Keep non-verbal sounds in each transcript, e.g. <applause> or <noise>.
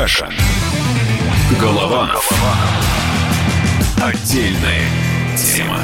Кашин. Голованов. Отдельная тема.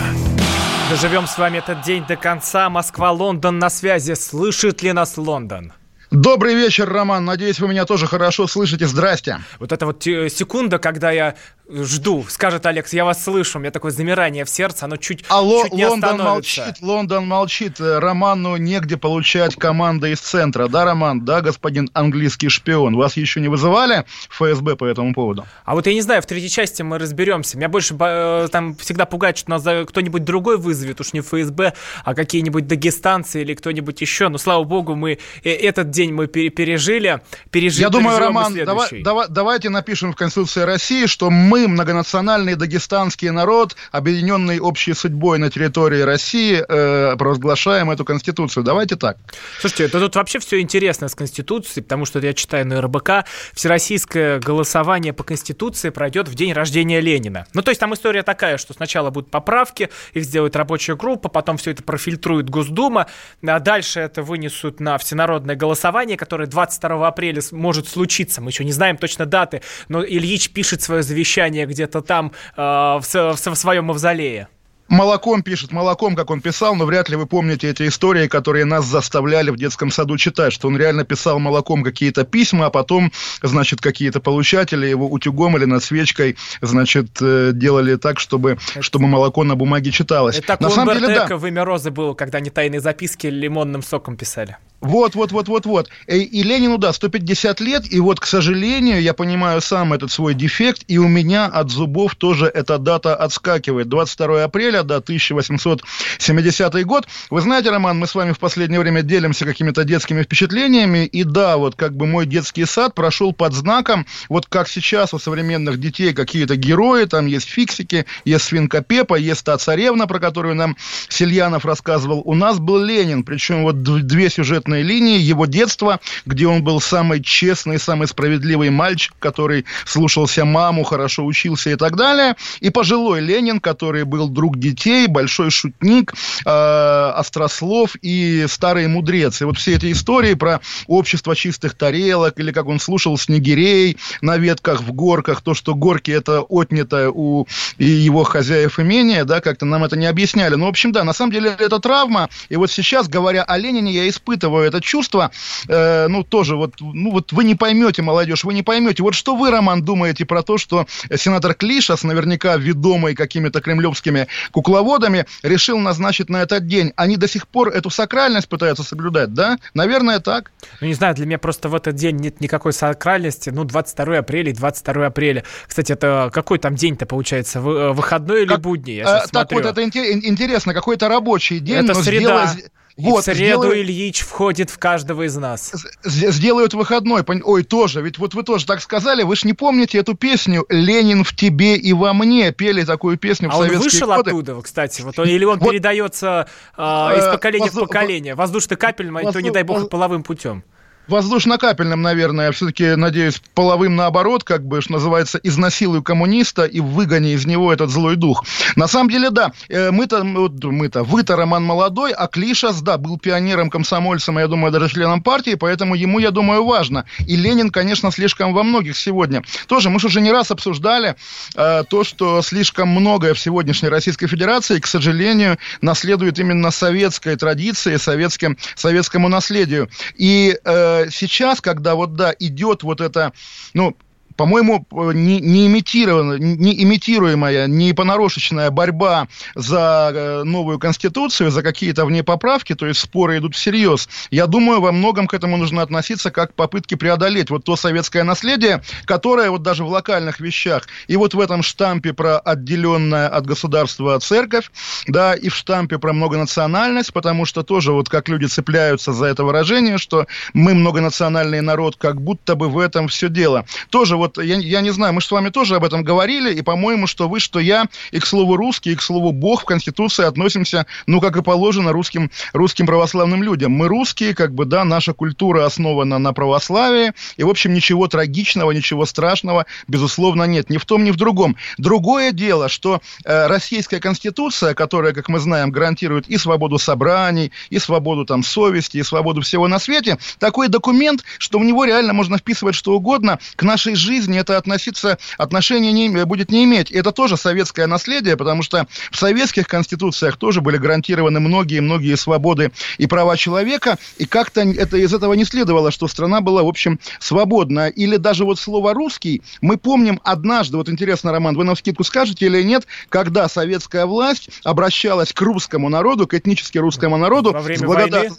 Доживем с вами этот день до конца. Москва-Лондон на связи. Слышит ли нас Лондон? Добрый вечер, Роман. Надеюсь, вы меня тоже хорошо слышите. Здрасте. Вот это вот секунда, когда я жду, скажет Алекс, я вас слышу, у меня такое замирание в сердце, оно чуть, Алло, чуть не Лондон молчит, Лондон молчит. Роману негде получать команды из центра. Да, Роман? Да, господин английский шпион. Вас еще не вызывали ФСБ по этому поводу? А вот я не знаю, в третьей части мы разберемся. Меня больше э, там всегда пугает, что нас кто-нибудь другой вызовет, уж не ФСБ, а какие-нибудь дагестанцы или кто-нибудь еще. Но, слава богу, мы э, этот день мы пережили. пережили я думаю, Роман, давай, давай, давайте напишем в Конституции России, что мы мы, многонациональный дагестанский народ, объединенный общей судьбой на территории России, э, провозглашаем эту Конституцию. Давайте так. Слушайте, это тут вообще все интересно с Конституцией, потому что я читаю на РБК, всероссийское голосование по Конституции пройдет в день рождения Ленина. Ну, то есть там история такая, что сначала будут поправки, их сделает рабочая группа, потом все это профильтрует Госдума, а дальше это вынесут на всенародное голосование, которое 22 апреля может случиться. Мы еще не знаем точно даты, но Ильич пишет свое завещание прощание где-то там э, в, в, в своем мавзолее. Молоком пишет, молоком, как он писал, но вряд ли вы помните эти истории, которые нас заставляли в детском саду читать, что он реально писал молоком какие-то письма, а потом, значит, какие-то получатели его утюгом или над свечкой, значит, э, делали так, чтобы, это... чтобы молоко на бумаге читалось. Это так на самом деле, да. в имя Розы было, когда они тайные записки лимонным соком писали. Вот, вот, вот, вот, вот. И, и Ленину, да, 150 лет, и вот, к сожалению, я понимаю сам этот свой дефект, и у меня от зубов тоже эта дата отскакивает. 22 апреля, да, 1870 год. Вы знаете, Роман, мы с вами в последнее время делимся какими-то детскими впечатлениями, и да, вот как бы мой детский сад прошел под знаком, вот как сейчас у современных детей какие-то герои, там есть фиксики, есть свинка Пепа, есть та царевна, про которую нам Сельянов рассказывал. У нас был Ленин, причем вот две сюжеты сюжетной линии его детства, где он был самый честный, самый справедливый мальчик, который слушался маму, хорошо учился и так далее. И пожилой Ленин, который был друг детей, большой шутник, э, острослов и старый мудрец. И вот все эти истории про общество чистых тарелок, или как он слушал снегирей на ветках в горках, то, что горки это отнято у его хозяев имения, да, как-то нам это не объясняли. Ну, в общем, да, на самом деле это травма. И вот сейчас, говоря о Ленине, я испытываю испытываю это чувство, э, ну, тоже вот, ну, вот вы не поймете, молодежь, вы не поймете. Вот что вы, Роман, думаете про то, что сенатор Клишас, наверняка ведомый какими-то кремлевскими кукловодами, решил назначить на этот день? Они до сих пор эту сакральность пытаются соблюдать, да? Наверное, так. Ну, не знаю, для меня просто в этот день нет никакой сакральности. Ну, 22 апреля и 22 апреля. Кстати, это какой там день-то получается? Э, выходной или как, будний? Я э, так вот, это интересно, какой-то рабочий день, это но среда. Сделай, вот, в среду сделают... Ильич входит в каждого из нас. Сделают выходной. Ой, тоже. Ведь вот вы тоже так сказали. Вы же не помните эту песню «Ленин в тебе и во мне». Пели такую песню а в советские он вышел годы. оттуда, кстати? Вот он, или он вот, передается э, из поколения Возду... в поколение? Воздушно-капельным, Возду... то не дай бог, половым путем воздушно-капельным, наверное, все-таки, надеюсь, половым наоборот, как бы, что называется, изнасилую коммуниста и выгони из него этот злой дух. На самом деле, да, э, мы-то, мы-то, вы-то Роман молодой, а Клишас, да, был пионером, комсомольцем, я думаю, даже членом партии, поэтому ему, я думаю, важно. И Ленин, конечно, слишком во многих сегодня. Тоже мы же уже не раз обсуждали э, то, что слишком многое в сегодняшней Российской Федерации, к сожалению, наследует именно советской традиции, советским, советскому наследию. И э, сейчас, когда вот, да, идет вот это, ну, по-моему, не, не, имитированная, не имитируемая, не понарошечная борьба за э, новую конституцию, за какие-то в ней поправки, то есть споры идут всерьез. Я думаю, во многом к этому нужно относиться как к попытке преодолеть вот то советское наследие, которое вот даже в локальных вещах, и вот в этом штампе про отделенное от государства церковь, да, и в штампе про многонациональность, потому что тоже вот как люди цепляются за это выражение, что мы многонациональный народ, как будто бы в этом все дело. Тоже вот вот, я, я не знаю, мы же с вами тоже об этом говорили, и, по-моему, что вы, что я, и к слову русский, и к слову бог в Конституции относимся, ну, как и положено русским, русским православным людям. Мы русские, как бы, да, наша культура основана на православии, и, в общем, ничего трагичного, ничего страшного, безусловно, нет. Ни в том, ни в другом. Другое дело, что э, российская Конституция, которая, как мы знаем, гарантирует и свободу собраний, и свободу там совести, и свободу всего на свете, такой документ, что в него реально можно вписывать что угодно, к нашей жизни это относиться, отношения не, будет не иметь. Это тоже советское наследие, потому что в советских конституциях тоже были гарантированы многие-многие свободы и права человека, и как-то это из этого не следовало, что страна была, в общем, свободна. Или даже вот слово «русский» мы помним однажды, вот интересно, Роман, вы нам скидку скажете или нет, когда советская власть обращалась к русскому народу, к этнически русскому народу Во время с благодар... войны?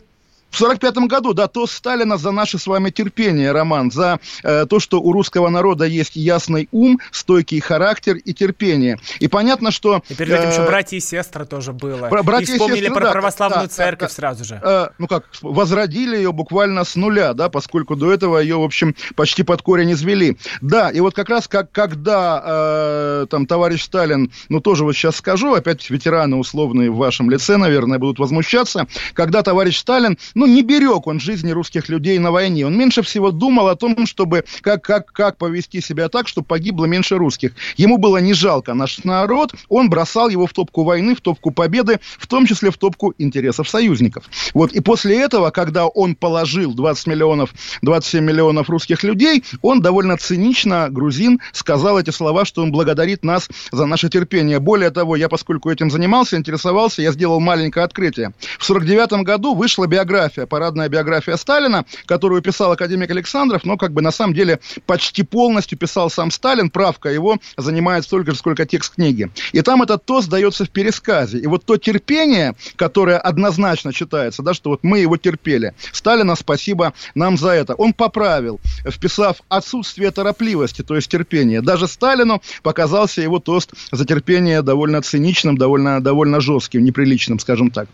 В сорок пятом году, да, то Сталина за наше с вами терпение, Роман, за э, то, что у русского народа есть ясный ум, стойкий характер и терпение. И понятно, что... И перед этим э, еще братья и сестры тоже было. Бра- братья и вспомнили и сестры, про да, православную да, церковь да, сразу же. Э, ну как, возродили ее буквально с нуля, да, поскольку до этого ее, в общем, почти под корень извели. Да, и вот как раз как, когда э, там товарищ Сталин, ну тоже вот сейчас скажу, опять ветераны условные в вашем лице, наверное, будут возмущаться, когда товарищ Сталин, ну не берег он жизни русских людей на войне. Он меньше всего думал о том, чтобы как, как, как повести себя так, чтобы погибло меньше русских. Ему было не жалко наш народ, он бросал его в топку войны, в топку победы, в том числе в топку интересов союзников. Вот, и после этого, когда он положил 20 миллионов, 27 миллионов русских людей, он довольно цинично, грузин, сказал эти слова, что он благодарит нас за наше терпение. Более того, я, поскольку этим занимался, интересовался, я сделал маленькое открытие. В 49 году вышла биография, парадная биография биография Сталина, которую писал академик Александров, но как бы на самом деле почти полностью писал сам Сталин, правка его занимает столько же, сколько текст книги. И там этот тост дается в пересказе. И вот то терпение, которое однозначно читается, да, что вот мы его терпели. Сталина спасибо нам за это. Он поправил, вписав отсутствие торопливости, то есть терпения. Даже Сталину показался его тост за терпение довольно циничным, довольно, довольно жестким, неприличным, скажем так.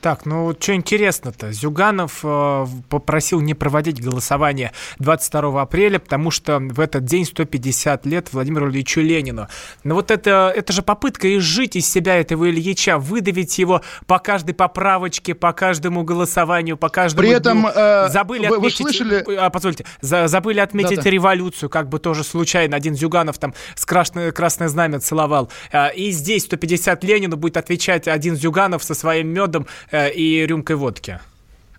Так, ну что интересно-то? Зюганов э, попросил не проводить голосование 22 апреля, потому что в этот день 150 лет Владимиру Ильичу Ленину. Но вот это, это же попытка изжить из себя этого Ильича, выдавить его по каждой поправочке, по каждому голосованию, по каждому При этом э, забыли вы, отметить, вы слышали... а, позвольте, за, забыли отметить Да-да. революцию, как бы тоже случайно. Один Зюганов там с красное, красное знамя целовал. А, и здесь 150 Ленину будет отвечать один Зюганов со своим медом Э, и рюмкой водки.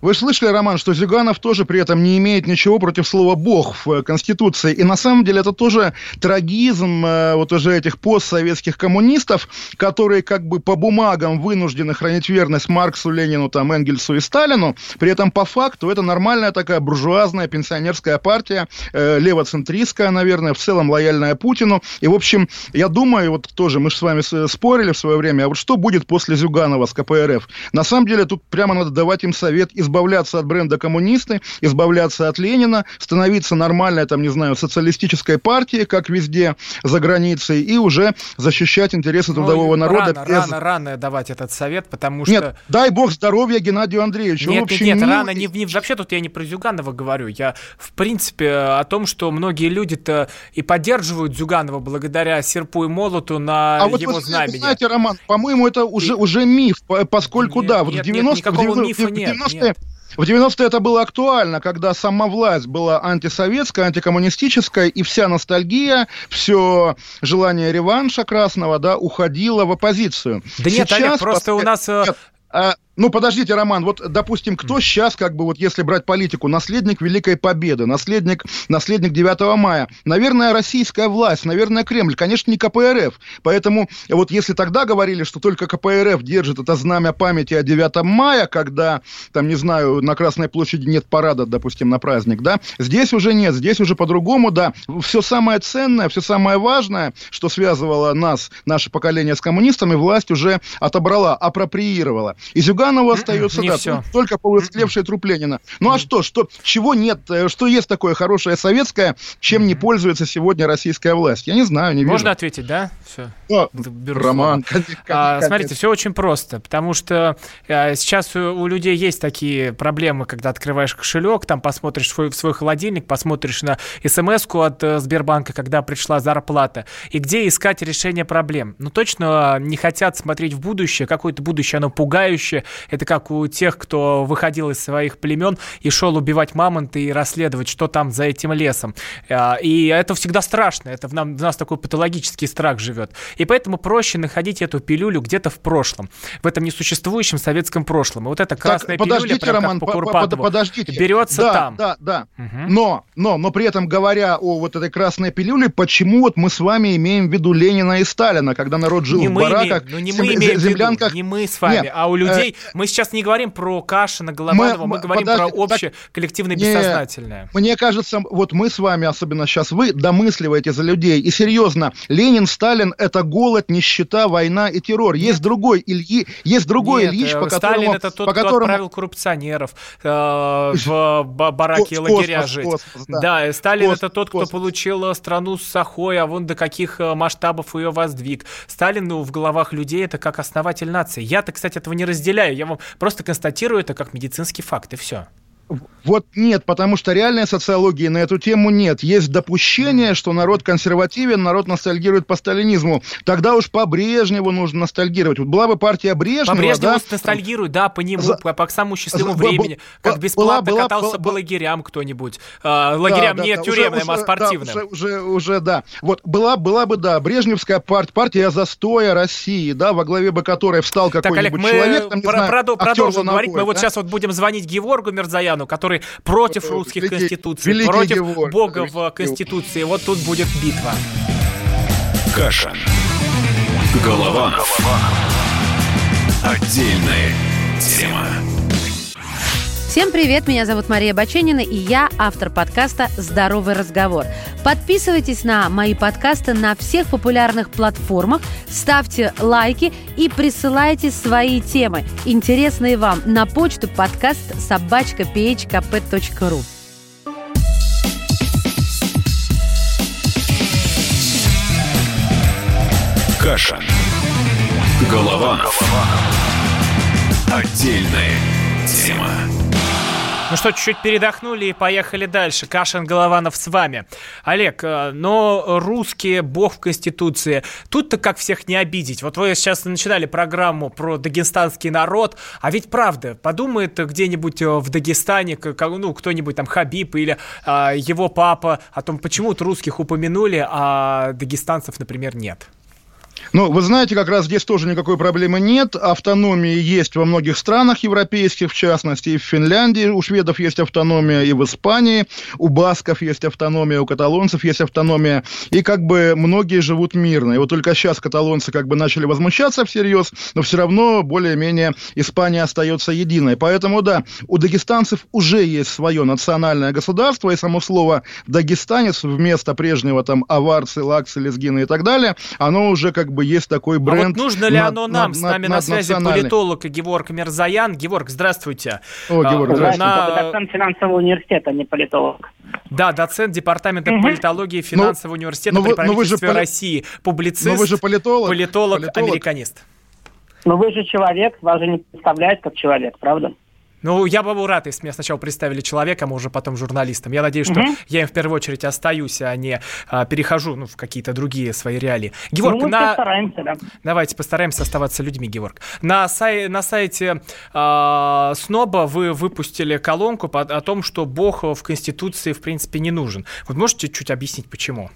Вы слышали, Роман, что Зюганов тоже при этом не имеет ничего против слова «бог» в э, Конституции. И на самом деле это тоже трагизм э, вот уже этих постсоветских коммунистов, которые как бы по бумагам вынуждены хранить верность Марксу, Ленину, там, Энгельсу и Сталину. При этом по факту это нормальная такая буржуазная пенсионерская партия, э, левоцентристская, наверное, в целом лояльная Путину. И, в общем, я думаю, вот тоже мы же с вами спорили в свое время, а вот что будет после Зюганова с КПРФ? На самом деле тут прямо надо давать им совет из избавляться от бренда коммунисты, избавляться от Ленина, становиться нормальной, там, не знаю, социалистической партией, как везде за границей, и уже защищать интересы ну, трудового народа. Рано, без... рано, рано давать этот совет, потому что... Нет, дай бог здоровья Геннадию Андреевичу. Нет, нет, нет, не... рано, не, не, вообще тут я не про Зюганова говорю, я, в принципе, о том, что многие люди-то и поддерживают Зюганова благодаря серпу и молоту на а его вот вы, знамени. Знаете, Роман, по-моему, это уже, и... уже миф, поскольку, нет, да, вот нет, в 90 нет, никакого в 90 мифа нет, 90 нет. В 90-е это было актуально, когда сама власть была антисоветская, антикоммунистическая, и вся ностальгия, все желание реванша красного, да, уходило в оппозицию. Да Сейчас, нет, Олег, просто у нас... Э, нет, а, ну, подождите, Роман, вот, допустим, кто сейчас, как бы, вот если брать политику, наследник Великой Победы, наследник, наследник 9 мая? Наверное, российская власть, наверное, Кремль, конечно, не КПРФ. Поэтому, вот если тогда говорили, что только КПРФ держит это знамя памяти о 9 мая, когда, там, не знаю, на Красной площади нет парада, допустим, на праздник, да, здесь уже нет, здесь уже по-другому, да. Все самое ценное, все самое важное, что связывало нас, наше поколение с коммунистами, власть уже отобрала, апроприировала. И Зюган Жданову остается, Не да, только полуистлевший труп Ленина. Ну а что, что, чего нет, э, что есть такое хорошее советское, чем не пользуется сегодня российская власть? Я не знаю, не вижу. Можно ответить, да? Все. О, Беру Роман, А, смотрите, все очень просто, потому что э, сейчас у, у людей есть такие проблемы, когда открываешь кошелек, там посмотришь свой, в свой холодильник, посмотришь на смс-ку от э, Сбербанка, когда пришла зарплата, и где искать решение проблем. Ну, точно не хотят смотреть в будущее, какое-то будущее, оно пугающее. Это как у тех, кто выходил из своих племен и шел убивать мамонта и расследовать, что там за этим лесом. А, И это всегда страшно, это в, нам, в нас такой патологический страх живет. И поэтому проще находить эту пилюлю где-то в прошлом, в этом несуществующем советском прошлом. И вот эта красная Так, пилюля, подождите, прям как Роман, по по- Курпатову, подождите. берется да, там. Да, да. Мгм. Но, но, но при этом говоря о вот этой красной пилюле, почему вот мы с вами имеем в виду Ленина и Сталина, когда народ жил не в бараках, имеем, ну не зем- мы имеем в виду, землянках? не мы с вами, Нет, а у людей, э, мы сейчас не говорим про Кашина, Голованова, мы, мы- говорим подожди, про общее коллективное не, бессознательное. Мне кажется, вот мы с вами, особенно сейчас вы, домысливаете за людей. И серьезно, Ленин, Сталин – это голод, нищета, война и террор. Есть другой Ильи, есть другой Нет, Ильич, э, по Сталин которому... это тот, по кто которому... отправил коррупционеров э, в ба- бараки и Космос, лагеря жить. космос, да. да. и Сталин Космос, это тот, кто космос. получил э, страну с Сахой, а вон до каких э, масштабов ее воздвиг. Сталин ну, в головах людей это как основатель нации. Я-то, кстати, этого не разделяю. Я вам просто констатирую это как медицинский факт, и все. Вот нет, потому что реальной социологии на эту тему нет. Есть допущение, что народ консервативен, народ ностальгирует по сталинизму. Тогда уж по Брежневу нужно ностальгировать. Вот была бы партия Брежнева, По Брежневу да, ностальгируют, да, по нему, За- по, по самому счастливому за- времени, как была- бесплатно была- катался была- по лагерям кто-нибудь. А, лагерям Да, не да, тюремным, уже- а спортивным. Да, уже, уже, уже, да. Вот была, была бы, да, Брежневская партия, партия застоя России, да, во главе бы которой встал Так, Олег, какой-нибудь мы человек, там, не про- знаю, продолжим говорить. Мы вот сейчас вот будем звонить Геворгу Мерзаяну, который против русских великий- конституций, великий против Геворг, Бога великий в конституции. Вот тут будет битва. Кашин. Голованов. Отдельная тема. Всем привет, меня зовут Мария Баченина, и я автор подкаста «Здоровый разговор». Подписывайтесь на мои подкасты на всех популярных платформах, ставьте лайки и присылайте свои темы, интересные вам, на почту подкаст собачка phkp.ru. Кашин. Голованов. Отдельная тема. Ну что, чуть-чуть передохнули и поехали дальше. Кашин Голованов с вами. Олег, э, но русские бог в Конституции. Тут-то как всех не обидеть. Вот вы сейчас начинали программу про дагестанский народ, а ведь правда, подумает где-нибудь э, в Дагестане, ну, кто-нибудь там Хабиб или а, его папа о том, почему вот русских упомянули, а дагестанцев, например, нет. Ну, вы знаете, как раз здесь тоже никакой проблемы нет. Автономии есть во многих странах европейских, в частности, и в Финляндии у шведов есть автономия, и в Испании у басков есть автономия, у каталонцев есть автономия. И как бы многие живут мирно. И вот только сейчас каталонцы как бы начали возмущаться всерьез, но все равно более-менее Испания остается единой. Поэтому, да, у дагестанцев уже есть свое национальное государство, и само слово «дагестанец» вместо прежнего там аварцы, лаксы, лезгины и так далее, оно уже как бы есть такой А бренд. вот нужно ли над- оно нам? над- С нами над- на связи политолог Геворг Мерзаян. Геворг, здравствуйте. О, А, Георг, на- здравствуйте. Здравствуйте, доцент финансового университета, а не политолог. Да, доцент департамента Мгм. политологии финансового университета ну при вы- ну вы же правительстве поли- России. Публицист, Но вы же политолог. политолог, политолог. американист. Но вы же человек, вас же не представляют как человек, правда? Ну, я бы был рад, если меня сначала представили человеком, а уже потом журналистом. Я надеюсь, что Мгм. я им в первую очередь остаюсь, а не а, перехожу ну, в какие-то другие свои реалии. Геворг, ну, на... постараемся, да. Давайте постараемся оставаться людьми, Геворг. На, сай... на сайте а, Сноба вы выпустили колонку по- о том, что Бог в Конституции, в принципе, не нужен. Вот можете чуть объяснить, почему?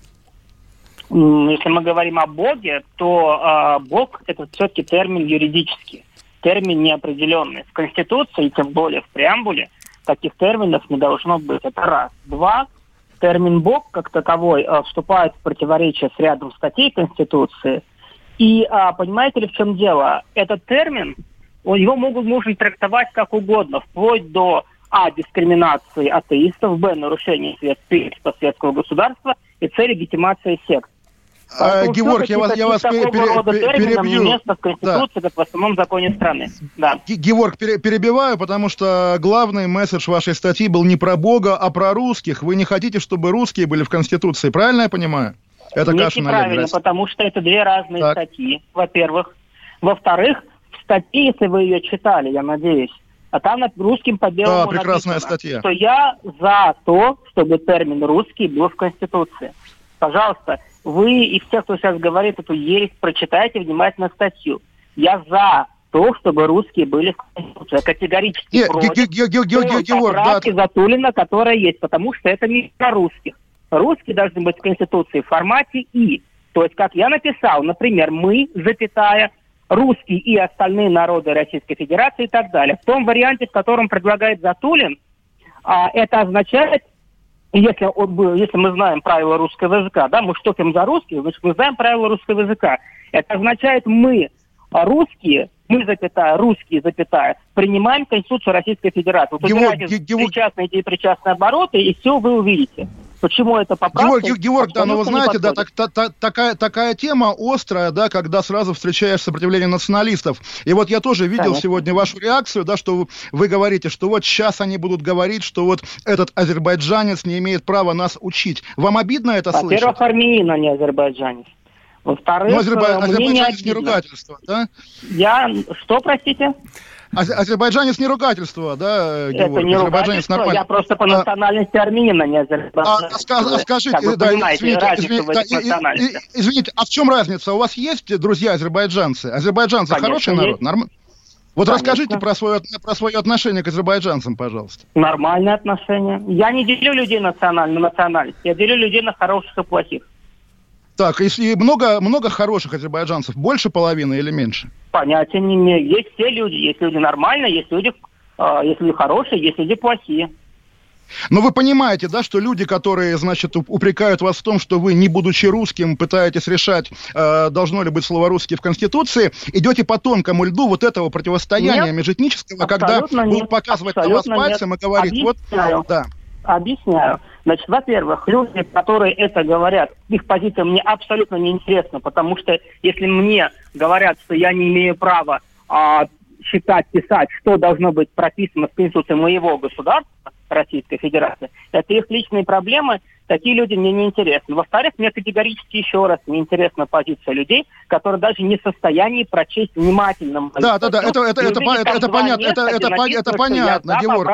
Если мы говорим о Боге, то а, Бог – это все-таки термин юридический, термин неопределенный. В Конституции, тем более в преамбуле, таких терминов не должно быть. Это раз. Два. Термин Бог как таковой а, вступает в противоречие с рядом статей Конституции. И а, понимаете ли, в чем дело? Этот термин, его могут, можно трактовать как угодно, вплоть до а. дискриминации атеистов, б. нарушения светского государства и c. легитимации сект. А, Георг, я вас, я вас пере- пере- перебью. место в Конституции, как в основном законе страны. Да. Ге- Георг, пере- перебиваю, потому что главный месседж вашей статьи был не про Бога, а про русских. Вы не хотите, чтобы русские были в Конституции, правильно я понимаю? Это Нет, каша на неправильно, потому что это две разные Так. статьи, во-первых. Во-вторых, в статье, если вы ее читали, я надеюсь, а там над русским по белому Да, прекрасная написано, статья. что я за то, чтобы термин «русский» был в Конституции. Пожалуйста, вы и все, кто сейчас говорит эту ересь, прочитайте внимательно статью. Я за то, чтобы русские были в Конституции. Я категорически против Ге- Ге- Ге- Ге- Ге- той Георг, да, поправки Затулина, которая есть, потому что это не про русских. Русские должны быть в Конституции в формате «и». То есть, как я написал, например, мы, запятая, русские и остальные народы Российской Федерации и так далее. В том варианте, в котором предлагает Затулин, а, это означает, если, он если мы знаем правила русского языка, да, мы штопим за русских, значит, мы знаем правила русского языка. Это означает, мы, русские, мы, запятая, русские, запятая, принимаем Конституцию Российской Федерации. Вот Георг, убирайте Георг- причастные и причастные обороты, и все вы увидите. Почему это поправка? Георг, Ге- Георг, да, но вы знаете, да, так, та- та- такая, такая тема острая, да, когда сразу встречаешь сопротивление националистов. И вот я тоже видел Конечно. сегодня вашу реакцию, да, что вы, вы говорите, что вот сейчас они будут говорить, что вот этот азербайджанец не имеет права нас учить. Вам обидно это слышать? Во-первых, армянин, а не азербайджанец. Во-вторых, Ну, азербай- э, мне не азербайджанец не ругательство, да? Я... Что, простите? Аз- Азербайджанец не ругательство, да, Георг? это не Азербайджанец ругательство, нормально. я просто по А- национальности армянин, а не А, азербайджанец. а ска- а скажите, Как вы да, извините, разницу извините, да, и- и- извините, а в чем разница? У вас есть друзья азербайджанцы? Азербайджанцы Конечно, хороший народ? есть. Норм- Вот Конечно. расскажите про свое, про свое отношение к азербайджанцам, пожалуйста. Нормальные отношения. Я не делю людей национально, на национальность. Я делю людей на хороших и плохих. Так, если много, много хороших азербайджанцев, больше половины или меньше? Понятия не имею. Есть все люди. Есть люди нормальные, есть люди, э, есть люди хорошие, есть люди плохие. Но вы понимаете, да, что люди, которые, значит, уп- упрекают вас в том, что вы, не будучи русским, пытаетесь решать, э, должно ли быть слово «русский» в Конституции, идете по тонкому льду вот этого противостояния Нет, межэтнического, когда будут нет, показывать на вас пальцем нет. и говорить, вот, Объясняю. да, Объясняю. Значит, во-первых, люди, которые это говорят, их позиция мне абсолютно неинтересна, потому что если мне говорят, что я не имею права а, считать, писать, что должно быть прописано в Конституции моего государства, Российской Федерации, это их личные проблемы, такие люди мне не интересны. Во-вторых, мне категорически еще раз не интересна позиция людей, которые даже не в состоянии прочесть внимательно. Да, да, да, это- это- это это два понятно, это- это это что понятно, Георг.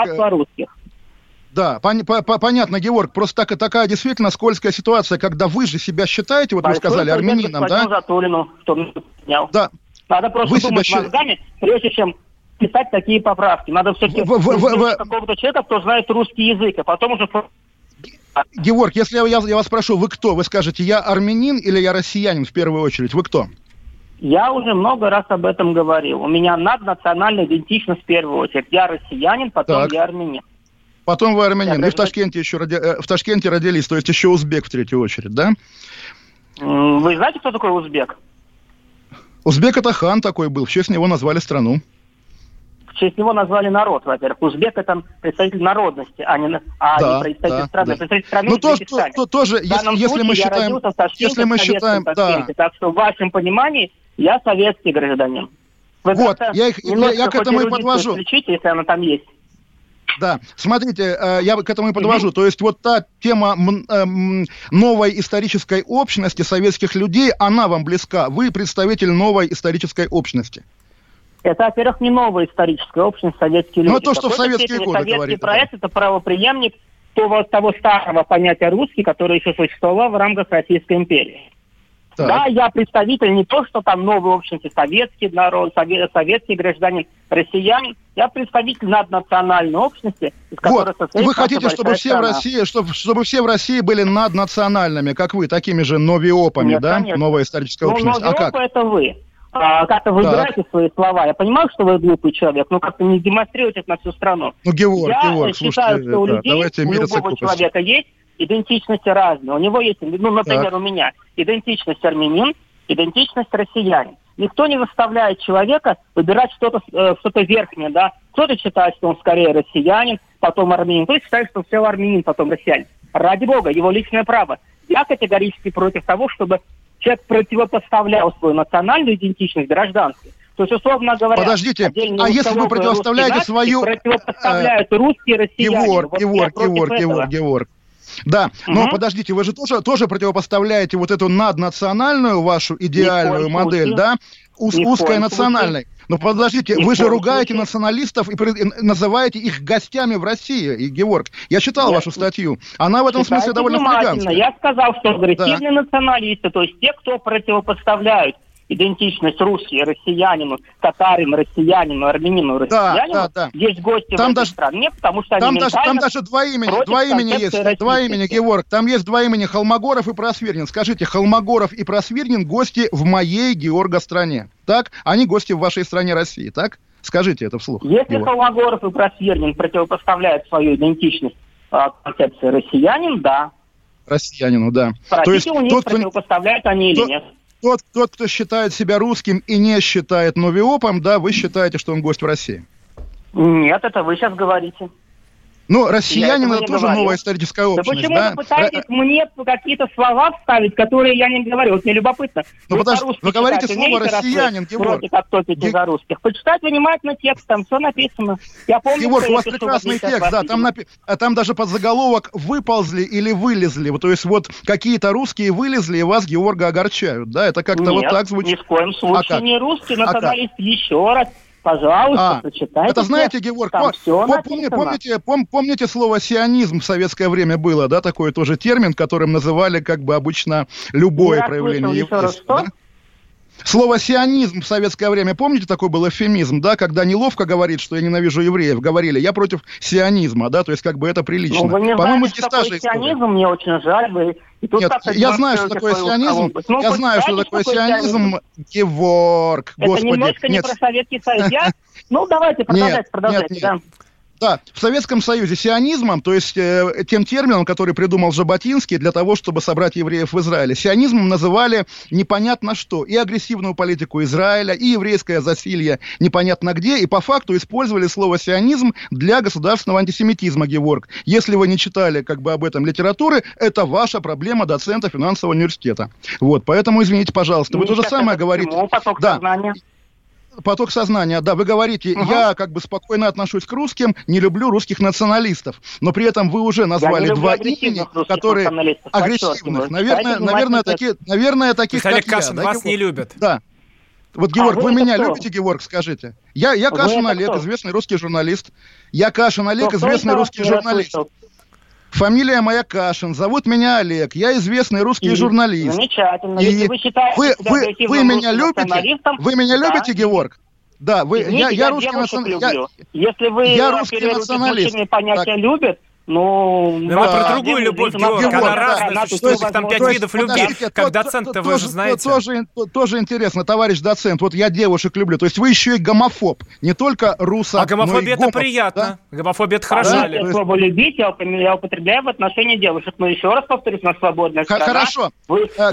Да, пон- по- по- понятно, Георг. Просто так, такая действительно скользкая ситуация, когда вы же себя считаете, вот вы Большой сказали, армянином, да? Затулину, что снял. Да. Надо просто Вы себя думать щи- мозгами, прежде чем писать такие поправки. Надо все-таки В- в- в- какого-то человека, кто знает русский язык, а потом уже... Георг, если я, я, я вас прошу, вы кто? Вы скажете, я армянин или я россиянин в первую очередь? Вы кто? Я уже много раз об этом говорил. У меня наднациональная идентичность в первую очередь. Я россиянин, потом Так. я армянин. Потом вы армянин. Я И в Ташкенте еще роди- э, в Ташкенте родились, то есть еще узбек в третью очередь, да? Вы знаете, кто такой узбек? Узбек это хан такой был, в честь него назвали страну. В честь него назвали народ, во-первых. Узбек это представитель народности, а не, а Да, не представитель да, страны. да. Представитель страны Ну то, то- то- тоже, если, если мы считаем, если мы считаем, да. Так что в вашем понимании я советский гражданин. Вы Вот, я их- я- я к этому и подвожу. Включите, если она там есть. Да, смотрите, э, я к этому и подвожу. То есть вот та тема эм, новой исторической общности советских людей, она вам близка. Вы представитель новой исторической общности. Это, во-первых, не новая историческая общность, советские люди. Ну, то, что в советские годы Советский говорит, проект – это правоприемник того, того старого понятия русский, которое еще существовало в рамках Российской империи. Так. Да, я представитель не то, что там новой общности, советский народ, сове- советский гражданин, россиянин. Я представитель наднациональной общности, из которой Вот, вы хотите, чтобы все в. России, чтобы, чтобы все в России были наднациональными, как вы, такими же новиопами, Нет, да? конечно. Новая историческая Ну, общность. но А как? Это вы. А, как-то выбираете свои слова. Я понимаю, что вы глупый человек, но как-то не демонстрируете на всю страну. Ну, Георг, Я Георг, считаю, слушайте, что у да, людей, давайте у любого человека есть идентичности разные. У него есть, ну, например, Так. у меня идентичность армянин, идентичность россиянин. Никто не заставляет человека выбирать что-то э, что верхнее, да. Кто-то считает, что он скорее россиянин, потом армянин. Кто-то считает, что все армянин, потом россиянин. Ради бога, его личное право. Я категорически против того, чтобы человек противопоставлял свою национальную идентичность гражданской. То есть, условно говоря, Подождите, а если вы противоставляете свою... противопоставляют русские россияне. Геворг, Вот Геворг, этого. Геворг, Геворг. Да, но Мгм. подождите, вы же тоже, тоже противопоставляете вот эту наднациональную вашу идеальную модель, случае. да, узкой коем национальной. Но подождите, Ни вы же ругаете случае. националистов и и называете их гостями в России, и, Георг. Я читал Я- вашу статью. Она в этом смысле довольно хулиганская. Я сказал, что агрессивные националисты, то есть те, кто противопоставляют идентичность русские, россиянину, татарину, россиянину, армянину, Да, россиянину, да, да. есть гости Там в даже- стране, потому что Там они даже, там даже два имени, два имени есть, концепции два имени, российской. Георг. Там есть два имени Холмогоров и Просвирнин. Скажите, Холмогоров и Просвирнин гости в моей, Георга, стране. Так? Они гости в вашей стране России, так? Скажите это вслух. Если Георг. Холмогоров и Просвирнин противопоставляют свою идентичность а, концепции россиянин, да. Россиянину, да. Спросите То есть у них, тот, кто, противопоставляют они или нет. Тот, тот, кто считает себя русским и не считает новиопом, да, вы считаете, что он гость в России. Нет, это вы сейчас говорите. Ну, россиянин это тоже говорил. новая историческая Да общность, почему да? вы пытаетесь мне какие-то слова вставить, которые я не говорю? Вот мне любопытно. Ну, Вы подожди, вы говорите читать слово «россиянин», Георг? Вроде как топите Ге- за русских. Почитайте внимательно текст, там все написано. Я помню, Георг, у вас прекрасный текст, да, там, напи- а там даже под заголовок «выползли» или «вылезли». Вот, то есть вот какие-то русские вылезли и вас, Георга, огорчают, да? Это как-то вот так ни звучит. в коем случае как? не русский как? националист. Еще раз, пожалуйста, А, прочитайте. Это знаете. Георг, по- по- помни- помните, пом- помните слово «сионизм» в советское время было, да, такой тоже термин, которым называли как бы обычно любое Не проявление раз, еврейства, что? да? Слово «сионизм» в советское время, помните, такой был эвфемизм, да, когда неловко говорит, что я ненавижу евреев, говорили, я против сионизма, да, то есть как бы это прилично. Ну, вы не По-моему, знаете, что та такое сионизм, мне очень жаль. Вы... И тут Нет, я знаю, что такое сионизм. Ну, я знаю, что такое сионизм. Геворг, Это господи. немножко не про Советский Союз. <laughs> Ну, давайте, продолжайте, продолжайте. да. Нет. Да, в Советском Союзе сионизмом, то есть э, тем термином, который придумал Жаботинский для того, чтобы собрать евреев в Израиле, сионизмом называли непонятно что. И агрессивную политику Израиля, и еврейское засилье непонятно где, и по факту использовали слово сионизм для государственного антисемитизма, Геворг. Если вы не читали как бы об этом литературы, это ваша проблема доцента финансового университета. Вот, поэтому извините, пожалуйста, вы Ну, то же самое говорите. почему? Поток Да. сознания. Поток сознания, да, вы говорите, Ага. я как бы спокойно отношусь к русским, не люблю русских националистов, но при этом вы уже назвали два имени, которые агрессивных, наверное, наверное, такие, наверное, таких есть как Кашин я, да, вас Георг? не любит. Да. Вот, Георг, А вы, вы меня кто? любите, Георг, скажите? Я, я Кашин Олег, кто? известный русский журналист. Я Кашин Олег, Кто- известный русский журналист. расслышал. Фамилия моя Кашин, зовут меня Олег, я известный русский И- журналист. Замечательно. И Если вы считаете вы, вы, вы меня любите? Вы меня да. любите, Георг? Да, вы, Извините, я, я, русский девушек националист. Если вы я русский националист. понятие Так. любит, ну... Да мы про другую любовь, Георг, она разная, да, существует то их там пять видов любви. подождите, Как доцент вы тоже- же знаете. то- Тоже, то- тоже интересно, товарищ доцент, вот я девушек люблю, то есть вы еще и гомофоб, не только руса, А гомофобия но это приятно. Гомофобия это хорошо. Да? знаете, слово любить я, я употребляю в отношении девушек. Но еще раз повторюсь, на свободная страна. хорошо. Вы, Э,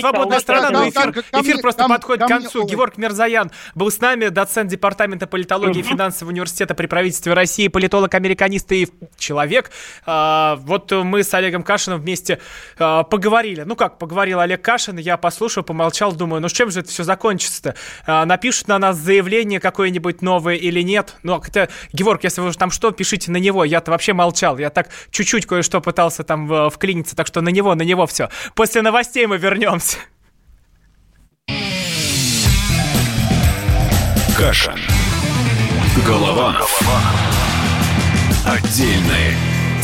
свободная страна, но эфир, просто подходит к концу. Георг Мирзаян был с нами, доцент департамента политологии и финансового университета при правительстве России, политолог, американист и человек. А, Вот мы с Олегом Кашиным вместе а, поговорили. Ну как, поговорил Олег Кашин, я послушал, помолчал, думаю, ну с чем же это все закончится-то? А, Напишут на нас заявление какое-нибудь новое или нет? Ну, хотя, Георг, если вы там что, пишите на него. Я-то вообще молчал. Я так чуть-чуть кое-что пытался там э, вклиниться, так что на него, на него все. После новостей мы вернемся. Кашин. Голованов. Отдельная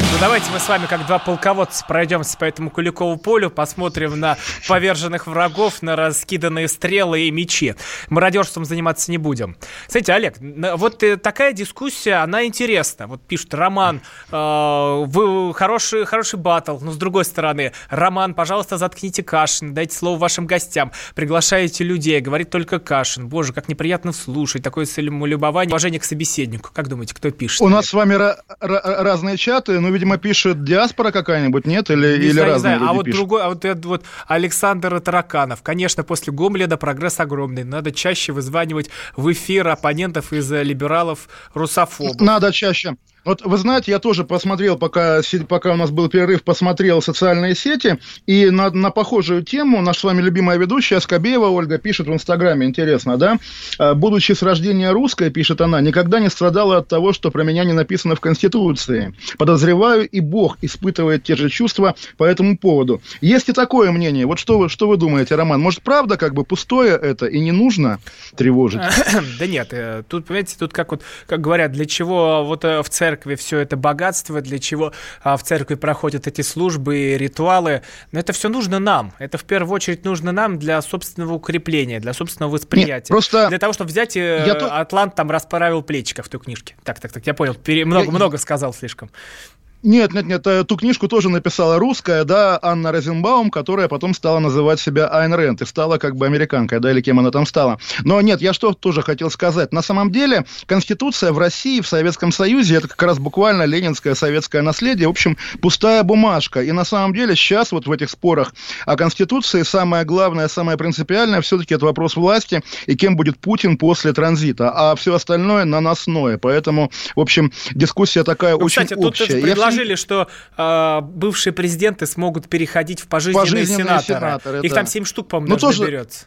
Ну давайте мы с вами, как два полководца, пройдемся по этому Куликову полю, посмотрим на поверженных врагов, на раскиданные стрелы и мечи. Мародерством заниматься не будем. Кстати, Олег, вот э, такая дискуссия, она интересна. Вот пишет Роман, э, вы хороший, хороший батл, но с другой стороны, Роман, пожалуйста, заткните Кашин, дайте слово вашим гостям, приглашаете людей, говорит только Кашин. Боже, как неприятно слушать, такое самолюбование, уважение к собеседнику. Как думаете, кто пишет? У нас с вами разные чаты, ну, видимо, пишет диаспора какая-нибудь, нет? Или, не или знаю, разные не знаю. А вот пишут? другой, а вот, этот вот Александр Тараканов. Конечно, после Гомледа прогресс огромный. Надо чаще вызванивать в эфир оппонентов из либералов русофобов. Надо чаще. Вот вы знаете, я тоже посмотрел, пока, пока у нас был перерыв, посмотрел социальные сети, и на, на похожую тему наша с вами любимая ведущая Скобеева Ольга пишет в Инстаграме, интересно, да? «А, Будучи с рождения русской, пишет она, никогда не страдала от того, что про меня не написано в Конституции. Подозреваю, и Бог испытывает те же чувства по этому поводу. Есть и такое мнение. Вот что вы, что вы думаете, Роман? Может, правда, как бы пустое это, и не нужно тревожить? <coughs> Да нет, э, тут, понимаете, тут как вот, как говорят, для чего вот э, в церкви церкви все это богатство, для чего а, в церкви проходят эти службы и ритуалы. Но это все нужно нам. Это в первую очередь нужно нам для собственного укрепления, для собственного восприятия. Нет, просто... Для того, чтобы взять э, я Атлант там расправил плечика в той книжке. Так, так, так, я понял. Пере... Много, я... много сказал слишком. Нет, нет, нет, эту книжку тоже написала русская, да, Анна Розенбаум, которая потом стала называть себя Айн Рэнд и стала как бы американкой, да, или кем она там стала. Но нет, я что тоже хотел сказать. На самом деле, Конституция в России, в Советском Союзе, это как раз буквально ленинское советское наследие, в общем, пустая бумажка. И на самом деле сейчас вот в этих спорах о Конституции самое главное, самое принципиальное все-таки это вопрос власти и кем будет Путин после транзита, а все остальное наносное. Поэтому, в общем, дискуссия такая ну, очень кстати, общая. Тут предложили, что э, бывшие президенты смогут переходить в пожизненные, пожизненные сенаторы. сенаторы. Их да. там 7 штук, по-моему, ну, тоже наберется.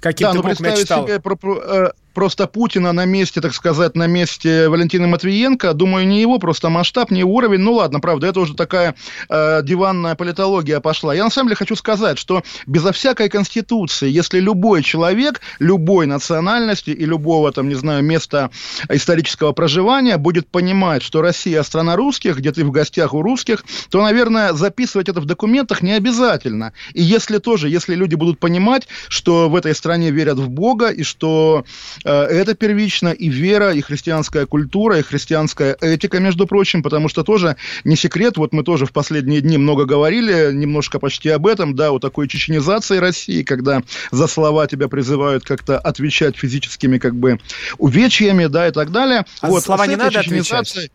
Каким-то да, ну, мечтал. Себе, про, про, э, просто Путина на месте, так сказать, на месте Валентина Матвиенко, думаю, не его просто масштаб, не уровень. Ну ладно, правда, это уже такая э, диванная политология пошла. Я на самом деле хочу сказать, что безо всякой конституции, если любой человек, любой национальности и любого, там, не знаю, места исторического проживания будет понимать, что Россия страна русских, где ты в гостях у русских, то, наверное, записывать это в документах не обязательно. И если тоже, если люди будут понимать, что в этой стране верят в Бога и что это первично и вера, и христианская культура, и христианская этика, между прочим, потому что тоже не секрет, вот мы тоже в последние дни много говорили, немножко почти об этом, да, о такой чеченизации России, когда за слова тебя призывают как-то отвечать физическими как бы увечьями, да, и так далее. А вот, слова не надо отвечать?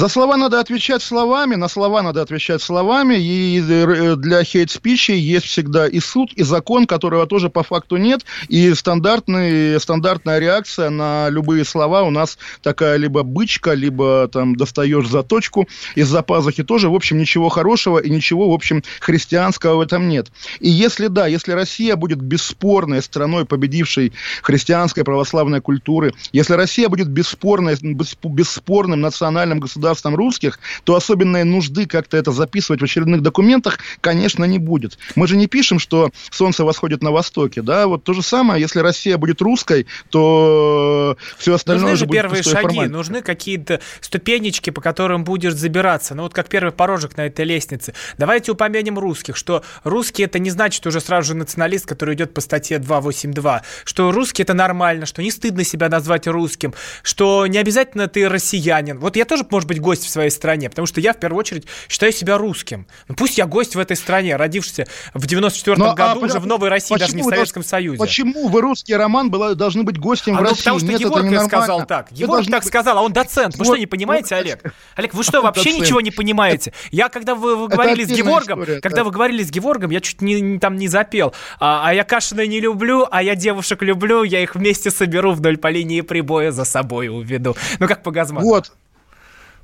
За слова надо отвечать словами, на слова надо отвечать словами, и э, для хейт-спичей есть всегда и суд, и закон, которого тоже по факту нет, и стандартный, стандартная реакция на любые слова у нас такая либо бычка, либо там достаешь заточку из-за пазухи, тоже, в общем, ничего хорошего и ничего, в общем, христианского в этом нет. И если, да, если Россия будет бесспорной страной, победившей христианской православной культуры, если Россия будет бесспорной, бесспорным национальным государством, государством русских, то особенной нужды как-то это записывать в очередных документах, конечно, не будет. Мы же не пишем, что солнце восходит на востоке, да, вот то же самое, если Россия будет русской, то все остальное нужны же будет первые шаги, нужны какие-то ступенечки, по которым будешь забираться, ну вот как первый порожек на этой лестнице. Давайте упомянем русских, что русский это не значит уже сразу же националист, который идет по статье 282, что русский это нормально, что не стыдно себя назвать русским, что не обязательно ты россиянин. Вот я тоже, может быть гость в своей стране, потому что я в первую очередь считаю себя русским. Ну пусть я гость в этой стране, родившийся в 94 Но, году а, уже в Новой России, даже не в Советском Союзе. Почему вы русский роман была, должны быть гостем а в ну, России? Потому что Нет, Егорка сказал так. Егорка так быть... сказал, а он доцент. Вы вот, что, не понимаете, вот, Олег? <laughs> Олег, вы что, вообще ничего не понимаете? Я, когда вы, вы говорили с Геворгом, история, когда да. вы говорили с Геворгом, я чуть не, не там не запел. А, а я Кашина не люблю, а я девушек люблю, я их вместе соберу вдоль по линии прибоя за собой уведу. Ну, как по Газману. Вот,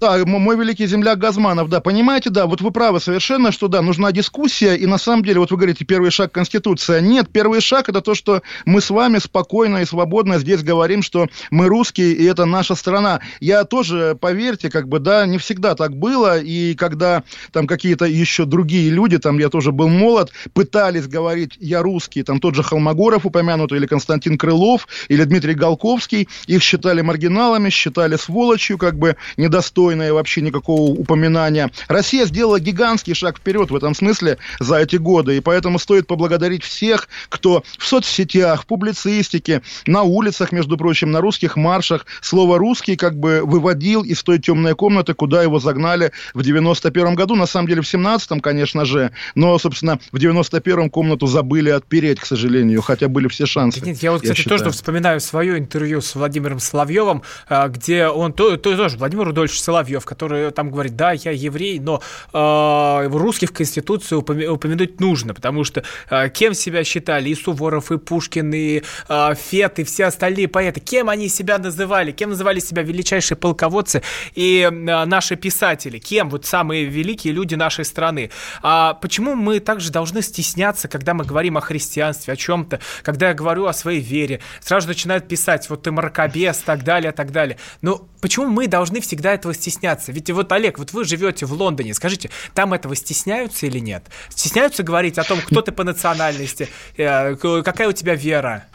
да, мой великий земляк Газманов, да, понимаете, да, вот вы правы совершенно, что да, нужна дискуссия, и на самом деле, вот вы говорите, первый шаг Конституция. Нет, первый шаг это то, что мы с вами спокойно и свободно здесь говорим, что мы русские, и это наша страна. Я тоже, поверьте, как бы, да, не всегда так было, и когда там какие-то еще другие люди, там я тоже был молод, пытались говорить, я русский, там тот же Холмогоров упомянутый, или Константин Крылов, или Дмитрий Голковский, их считали маргиналами, считали сволочью, как бы, недостойными недостойное вообще никакого упоминания. Россия сделала гигантский шаг вперед в этом смысле за эти годы, и поэтому стоит поблагодарить всех, кто в соцсетях, в публицистике, на улицах, между прочим, на русских маршах слово «русский» как бы выводил из той темной комнаты, куда его загнали в 91 году, на самом деле в 17-м, конечно же, но, собственно, в 91-м комнату забыли отпереть, к сожалению, хотя были все шансы. Нет, я вот, кстати, считаю. тоже вспоминаю свое интервью с Владимиром Соловьевым, а, где он то, то, тоже, Владимир Рудольевич Соловьев, который там говорит, да, я еврей, но э, русских в Конституции упомянуть нужно, потому что э, кем себя считали и Суворов, и Пушкин, и э, Фет, и все остальные поэты, кем они себя называли, кем называли себя величайшие полководцы и э, наши писатели, кем вот самые великие люди нашей страны. А почему мы также должны стесняться, когда мы говорим о христианстве, о чем-то, когда я говорю о своей вере, сразу начинают писать, вот ты мракобес, так далее, так далее. Но почему мы должны всегда этого стесняться? Ведь вот, Олег, вот вы живете в Лондоне, скажите, там этого стесняются или нет? Стесняются говорить о том, кто ты по национальности, э, какая у тебя вера?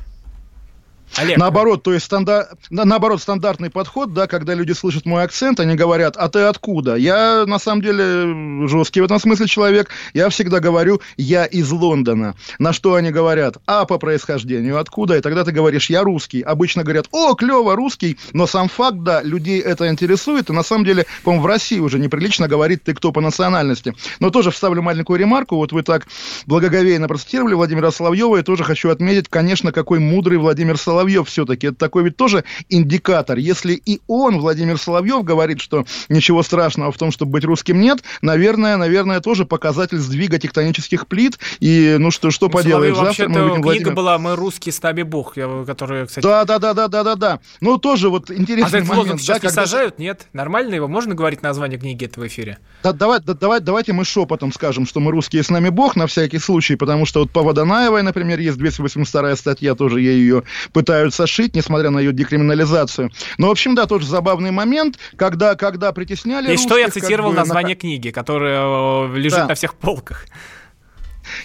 Олег. Наоборот, то есть стандар... наоборот, стандартный подход, да, когда люди слышат мой акцент, они говорят, а ты откуда? Я, на самом деле, жесткий в этом смысле человек. Я всегда говорю, я из Лондона. На что они говорят? А по происхождению откуда? И тогда ты говоришь, я русский. Обычно говорят, о, клево, русский. Но сам факт, да, людей это интересует. И на самом деле, по-моему, в России уже неприлично говорить, ты кто по национальности. Но тоже вставлю маленькую ремарку. Вот вы так благоговейно процитировали Владимира Соловьева. И тоже хочу отметить, конечно, какой мудрый Владимир Соловьев Соловьев все-таки, это такой ведь тоже индикатор. Если и он, Владимир Соловьев, говорит, что ничего страшного в том, чтобы быть русским нет, наверное, наверное, тоже показатель сдвига тектонических плит. И ну что, что ну, поделаешь, завтра мы увидим книга Владимир... была «Мы русские, с нами Бог», которая, кстати... Да, да, да, да, да, да, да. Ну, тоже вот интересный а момент. А сейчас да, не когда... сажают, нет? Нормально его? Можно говорить название книги этого эфире? Да, давай, да, давай, давайте мы шепотом скажем, что мы русские, с нами Бог, на всякий случай, потому что вот по Водонаевой, например, есть 282 статья, тоже я ее пытаюсь пытаются шить, несмотря на ее декриминализацию. Но, в общем, да, тоже забавный момент, когда, когда притесняли И русских, что я цитировал как бы, название на... книги, которое э, лежит да. на всех полках.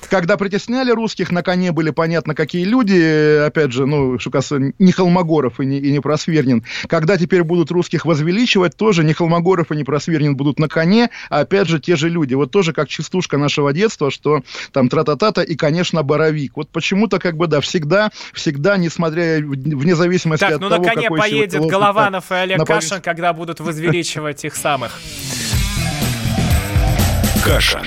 Когда притесняли русских, на коне были понятно, какие люди, опять же, ну, что касается не Холмогоров и не, и не Просвернин. Когда теперь будут русских возвеличивать, тоже не Холмогоров и не Просвернин будут на коне, а опять же те же люди. Вот тоже как частушка нашего детства, что там тра-та-та-та и, конечно, Боровик. Вот почему-то как бы, да, всегда, всегда, несмотря, вне зависимости так, от ну, того, на коне поедет Голованов и Олег Кашин, когда будут возвеличивать их самых. Кашин.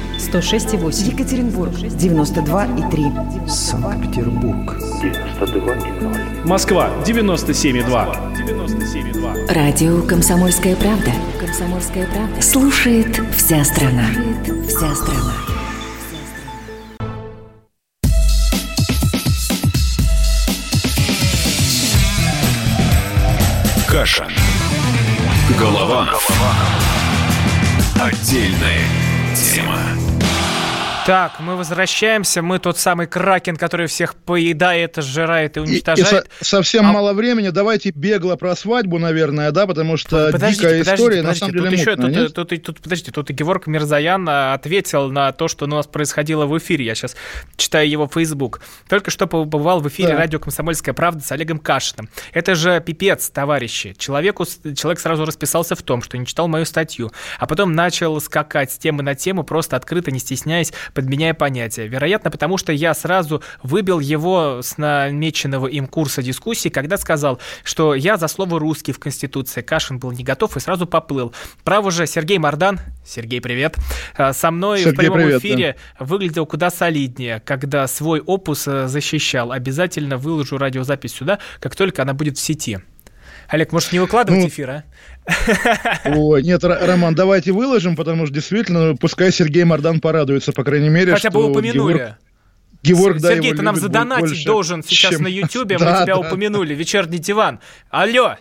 106,8. Екатеринбург, 92,3. Санкт-Петербург, 92,0. Москва, 97,2. 97,2. Радио «Комсомольская правда». «Комсомольская правда». Слушает вся страна. Слушает вся страна. Каша. Голова. Голова. Отдельная тема. Так, мы возвращаемся. Мы тот самый кракен, который всех поедает, сжирает и уничтожает. И, и со- совсем а... мало времени. Давайте бегло про свадьбу, наверное, да, потому что подождите, дикая подождите, история подождите, на самом деле тут мутная, еще, тут, тут, тут, подождите, тут и Геворг Мирзаян а, ответил на то, что у нас происходило в эфире. Я сейчас читаю его Facebook. Только что побывал в эфире да. радио «Комсомольская правда» с Олегом Кашиным. Это же пипец, товарищи. Человеку, человек сразу расписался в том, что не читал мою статью, а потом начал скакать с темы на тему, просто открыто, не стесняясь, подменяя понятия. Вероятно, потому что я сразу выбил его с намеченного им курса дискуссии, когда сказал, что я за слово «русский» в Конституции. Кашин был не готов и сразу поплыл. Право же Сергей Мардан, Сергей, привет, э, со мной Сергей, в прямом привет, эфире да. выглядел куда солиднее, когда свой опус э, защищал. Обязательно выложу радиозапись сюда, как только она будет в сети. Олег, может, не выкладывать ну, эфир, а? Ой, нет, Роман, давайте выложим, потому что действительно, пускай Сергей Мордан порадуется, по крайней мере, Хотя бы упомянули. Георг, да, Сергей, ты нам задонатить больше, должен сейчас чем... на Ютьюбе, мы <laughs> да, тебя да. упомянули. Вечерний диван. Алло!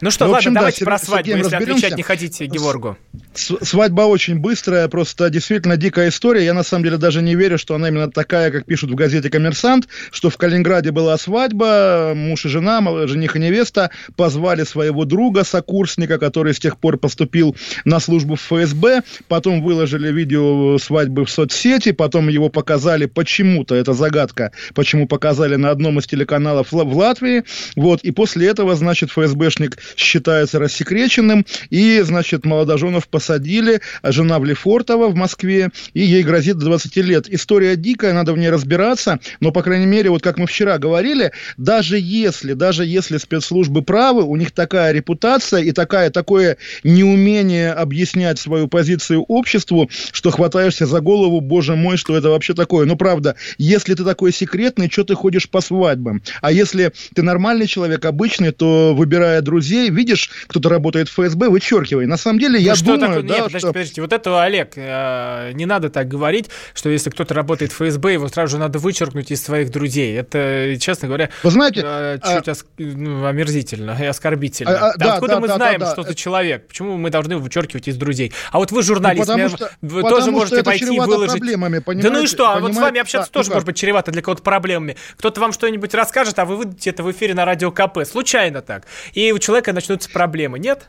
Ну что, Ну, ладно, общем, да, давайте с про свадьбу, если разберемся. отвечать не хотите Геворгу. С- Свадьба очень быстрая, просто действительно дикая история. Я на самом деле даже не верю, что она именно такая, как пишут в газете «Коммерсант», что в Калининграде была свадьба, муж и жена, жених и невеста позвали своего друга, сокурсника, который с тех пор поступил на службу в ФСБ, потом выложили видео свадьбы в соцсети, потом его показали почему-то, это загадка, почему показали на одном из телеканалов в Латвии, вот, и после этого, значит, ФСБшник считается рассекреченным, и, значит, молодоженов посадили, а жена в Лефортово в Москве, и ей грозит до 20 лет. История дикая, надо в ней разбираться, но, по крайней мере, вот как мы вчера говорили, даже если, даже если спецслужбы правы, у них такая репутация и такая, такое неумение объяснять свою позицию обществу, что хватаешься за голову, боже мой, что это вообще такое. Ну, правда, если ты такой секретный, что ты ходишь по свадьбам? А если ты нормальный человек, обычный, то, выбирая друзей, видишь, кто-то работает в ФСБ, вычеркивай. На самом деле, я Ну, что думаю, такое? да, Нет, подождите, что... подождите. Вот этого, Олег, э, не надо так говорить, что если кто-то работает в ФСБ, его сразу же надо вычеркнуть из своих друзей. Это, честно говоря, Вы знаете, э, а- чуть оск- ну, омерзительно и оскорбительно. А, а, да, Откуда да, мы да, знаем, да, да. что за человек? Почему мы должны вычеркивать из друзей? А вот вы журналист, Ну, потому меня- что- вы потому тоже можете пойти и выложить. проблемами, да ну и что? А вот с вами общаться Да, ну тоже как? может быть чревато для кого-то проблемами. Кто-то вам что-нибудь расскажет, а вы выдадите это в эфире на радио КП. Случайно так. И у человека начнутся проблемы. Нет?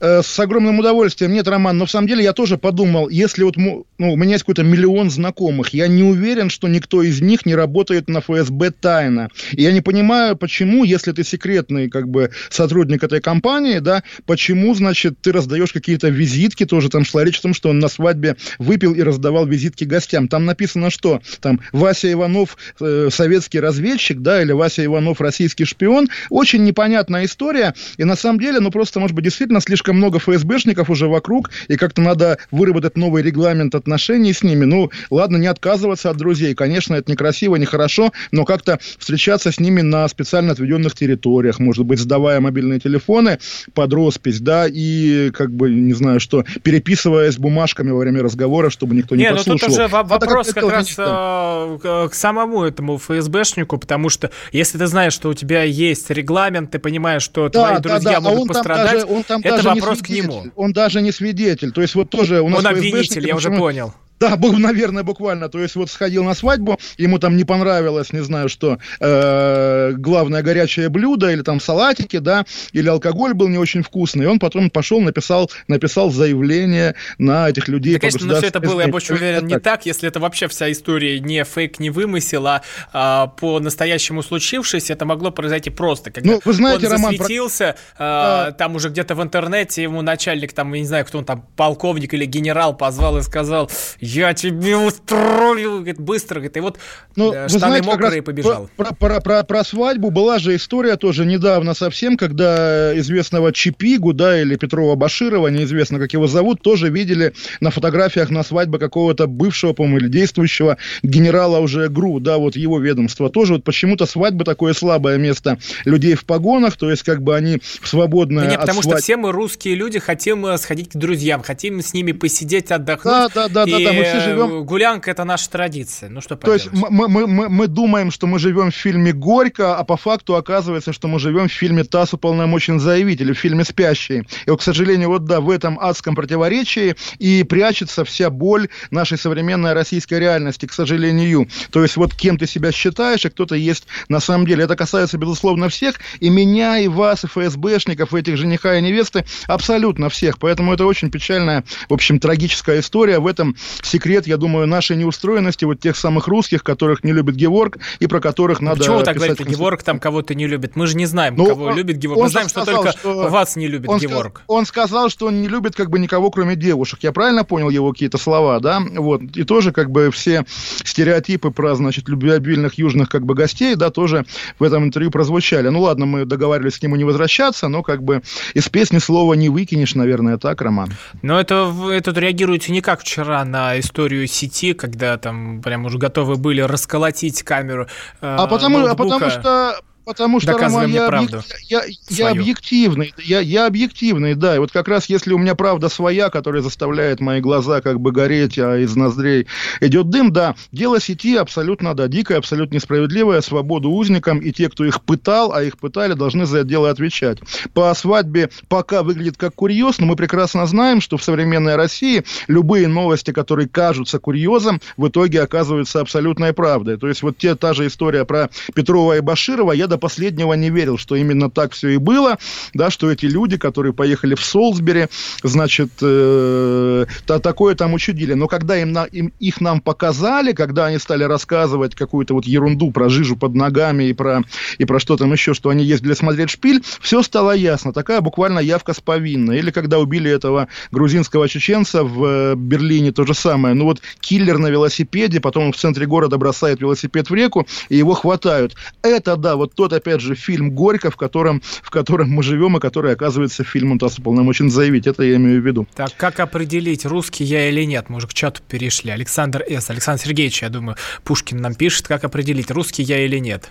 Э, С огромным удовольствием. Нет, Роман, но в самом деле я тоже подумал, если вот ну, у меня есть какой-то миллион знакомых, я не уверен, что никто из них не работает на ФСБ тайно. И я не понимаю, почему, если ты секретный как бы сотрудник этой компании, да, почему, значит, ты раздаешь какие-то визитки, тоже там шла речь о том, что он на свадьбе выпил и раздавал визитки гостям. Там написано что? Там Вася Иванов э, советский разведчик, да, или Вася Иванов российский шпион. Очень непонятная история, и на самом деле, ну просто, может быть, действительно слишком много ФСБшников уже вокруг, и как-то надо выработать новый регламент отношений с ними. Ну, ладно, не отказываться от друзей, конечно, это некрасиво, нехорошо, но как-то встречаться с ними на специально отведенных территориях, может быть, сдавая мобильные телефоны под роспись, да, и как бы, не знаю что, переписываясь бумажками во время разговора, чтобы никто не Не, ну тут подслушивал. уже Это вопрос как-то как раз э, к самому этому ФСБшнику, потому что если ты знаешь, что у тебя есть регламент, ты понимаешь, что твои друзья а могут он там пострадать, даже- он там это даже вопрос к нему. Он даже не свидетель. То есть вот тоже у нас Он обвинитель, я уже понял. Да, был, <laughs> наверное, буквально. То есть вот сходил на свадьбу, ему там не понравилось, не знаю что, э, главное горячее блюдо или там салатики, да, или алкоголь был не очень вкусный. И он потом пошел, написал, написал заявление на этих людей. Да, конечно, но все это было, я больше уверен, не так, если это вообще вся история не фейк, не вымысел, а, а, по-настоящему случившееся, это могло произойти просто. Когда Ну, вы знаете, он Роман, про- засветился, а, там уже где-то в интернете ему начальник, там, я не знаю, кто он там, полковник или генерал позвал и сказал, я тебе устрою, говорит, быстро, говорит, и вот Ну, э, штаны знаете, мокрые побежал. Про, про, про- про свадьбу была же история тоже недавно совсем, когда известного Чипигу, да, или Петрова Баширова, неизвестно, как его зовут, тоже видели на фотографиях на свадьбе какого-то бывшего, по-моему, или действующего генерала уже ГРУ, да, вот его ведомство. Тоже вот почему-то свадьба такое слабое место людей в погонах, то есть как бы они в свободное Да не, от потому что свадьбы- все мы русские люди хотим э, сходить к друзьям, хотим с ними посидеть, отдохнуть. Да, да, да, да, и да, мы все э, живем- Гулянка это наша традиция. Ну что То есть поделать. мы, мы, мы, мы думаем, что мы живем в фильме «Горько», а по факту оказывается, что мы живем в фильме «ТАСС уполномочен заявить» или в фильме «Спящие». И вот, к сожалению, вот да, в этом адском противоречии и прячется вся боль нашей современной российской реальности, к сожалению. То есть вот кем ты себя считаешь, и кто-то есть на самом деле. Это касается, безусловно, всех, и меня, и вас, и ФСБшников, и этих жениха и невесты, абсолютно всех. Поэтому это очень печальная, в общем, трагическая история. В этом секрет, я думаю, нашей неустроенности, вот тех самых русских, которых не любит Геворг, и про которых надо Почему вы так говорите, Геворг там кого-то не любит? Мы же не знаем, Ну, кого он- любит Геворг. Мы знаем, что сказал, только что- вас не любит он, Геворг. ска- он сказал, что он не любит как бы никого, кроме девушек. Я правильно понял его какие-то слова, да? Вот. И тоже как бы все стереотипы про, значит, любвеобильных южных как бы гостей, да, тоже в этом интервью прозвучали. Ну ладно, мы договаривались к нему не возвращаться, но как бы из песни слова не выкинешь, наверное, так, Роман? Но это, вы тут реагируете не как вчера на историю сети, когда там прям уже готовы были расколотить камеру э, А потому, а потому что потому что, Роман, я, объек... я, я объективный, я, я объективный, да, и вот как раз если у меня правда своя, которая заставляет мои глаза как бы гореть, а из ноздрей идет дым, да, дело сети абсолютно, да, дикое, абсолютно несправедливое, свободу узникам, и те, кто их пытал, а их пытали, должны за это дело отвечать. По свадьбе пока выглядит как курьез, но мы прекрасно знаем, что в современной России любые новости, которые кажутся курьезом, в итоге оказываются абсолютной правдой. То есть вот те, та же история про Петрова и Баширова, я до последнего не верил, что именно так все и было, да, что эти люди, которые поехали в Солсбери, значит, э, то, такое там учудили. Но когда им, на, им, их нам показали, когда они стали рассказывать какую-то вот ерунду про жижу под ногами и про, и про что там еще, что они ездили смотреть шпиль, все стало ясно. Такая буквально явка с повинной. Или когда убили этого грузинского чеченца в э, Берлине, то же самое. Ну вот киллер на велосипеде, потом в центре города бросает велосипед в реку, и его хватают. Это, да, вот тот, опять же, фильм «Горько», в котором, в котором мы живем, и который оказывается фильмом ТАСС уполномочен заявить. Это я имею в виду. Так, как определить, русский я или нет? Мы уже к чату перешли. Александр С. Александр Сергеевич, я думаю, Пушкин нам пишет, как определить, русский я или нет?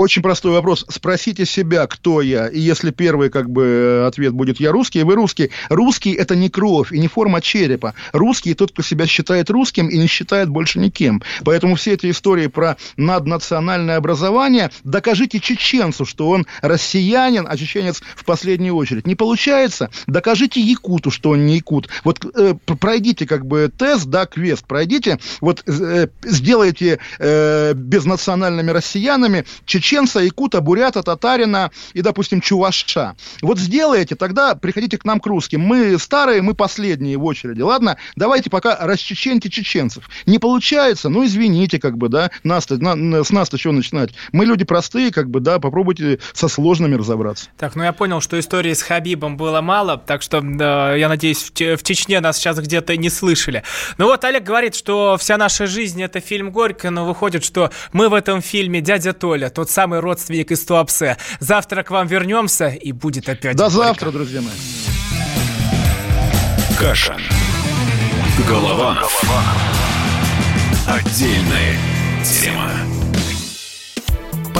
Очень простой вопрос. Спросите себя, кто я. И если первый как бы ответ будет «я русский», вы русский. Русский – это не кровь и не форма черепа. Русский – тот, кто себя считает русским и не считает больше никем. Поэтому все эти истории про наднациональное образование докажите чеченцу, что он россиянин, а чеченец в последнюю очередь. Не получается? Докажите якуту, что он не якут. Вот э, пройдите как бы тест, да, квест, пройдите, вот э, сделайте э, безнациональными россиянами чеченцев чеченца, якута, бурята, татарина и, допустим, чуваша. Вот сделаете, тогда приходите к нам к русским. Мы старые, мы последние в очереди, ладно? Давайте пока расчеченьте чеченцев. Не получается, ну, извините, как бы, да, нас на, с нас-то что начинать? Мы люди простые, как бы, да, попробуйте со сложными разобраться. Так, ну я понял, что истории с Хабибом было мало, так что, да, я надеюсь, в, в Чечне нас сейчас где-то не слышали. Ну вот Олег говорит, что вся наша жизнь – это фильм «Горько», но выходит, что мы в этом фильме дядя Толя, тот самый самый родственник из Туапсе. Завтра к вам вернемся и будет опять. До горько. завтра, друзья мои. Каша. Голова. Голова. Отдельная тема.